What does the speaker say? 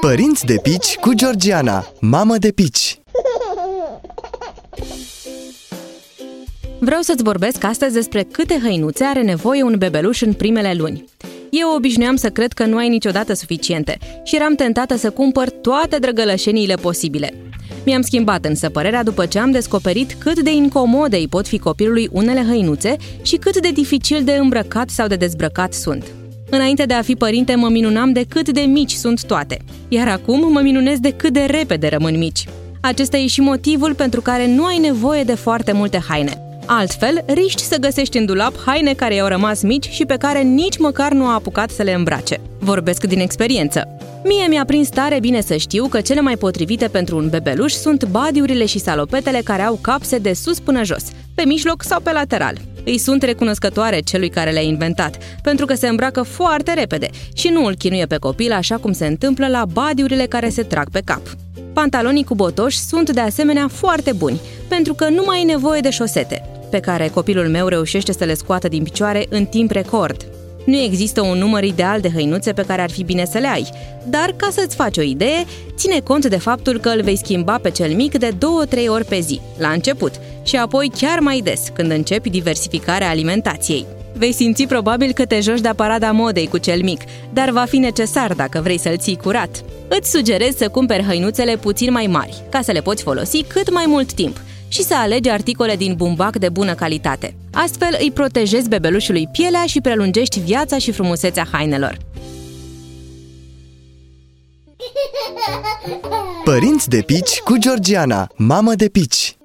Părinți de pici cu Georgiana, mamă de pici Vreau să-ți vorbesc astăzi despre câte hăinuțe are nevoie un bebeluș în primele luni. Eu obișnuiam să cred că nu ai niciodată suficiente și eram tentată să cumpăr toate drăgălășeniile posibile. Mi-am schimbat însă părerea după ce am descoperit cât de incomode îi pot fi copilului unele hăinuțe și cât de dificil de îmbrăcat sau de dezbrăcat sunt. Înainte de a fi părinte, mă minunam de cât de mici sunt toate, iar acum mă minunez de cât de repede rămân mici. Acesta e și motivul pentru care nu ai nevoie de foarte multe haine. Altfel, riști să găsești în dulap haine care i-au rămas mici și pe care nici măcar nu a apucat să le îmbrace. Vorbesc din experiență. Mie mi-a prins tare bine să știu că cele mai potrivite pentru un bebeluș sunt badiurile și salopetele care au capse de sus până jos, pe mijloc sau pe lateral. Îi sunt recunoscătoare celui care le-a inventat, pentru că se îmbracă foarte repede și nu îl chinuie pe copil așa cum se întâmplă la badiurile care se trag pe cap. Pantalonii cu botoși sunt de asemenea foarte buni, pentru că nu mai ai nevoie de șosete, pe care copilul meu reușește să le scoată din picioare în timp record. Nu există un număr ideal de hăinuțe pe care ar fi bine să le ai, dar ca să-ți faci o idee, ține cont de faptul că îl vei schimba pe cel mic de 2-3 ori pe zi, la început, și apoi chiar mai des, când începi diversificarea alimentației. Vei simți probabil că te joci de parada modei cu cel mic, dar va fi necesar dacă vrei să-l ții curat. Îți sugerez să cumperi hăinuțele puțin mai mari, ca să le poți folosi cât mai mult timp și să alegi articole din bumbac de bună calitate. Astfel îi protejezi bebelușului pielea și prelungești viața și frumusețea hainelor. Părinți de pici cu Georgiana, mamă de pici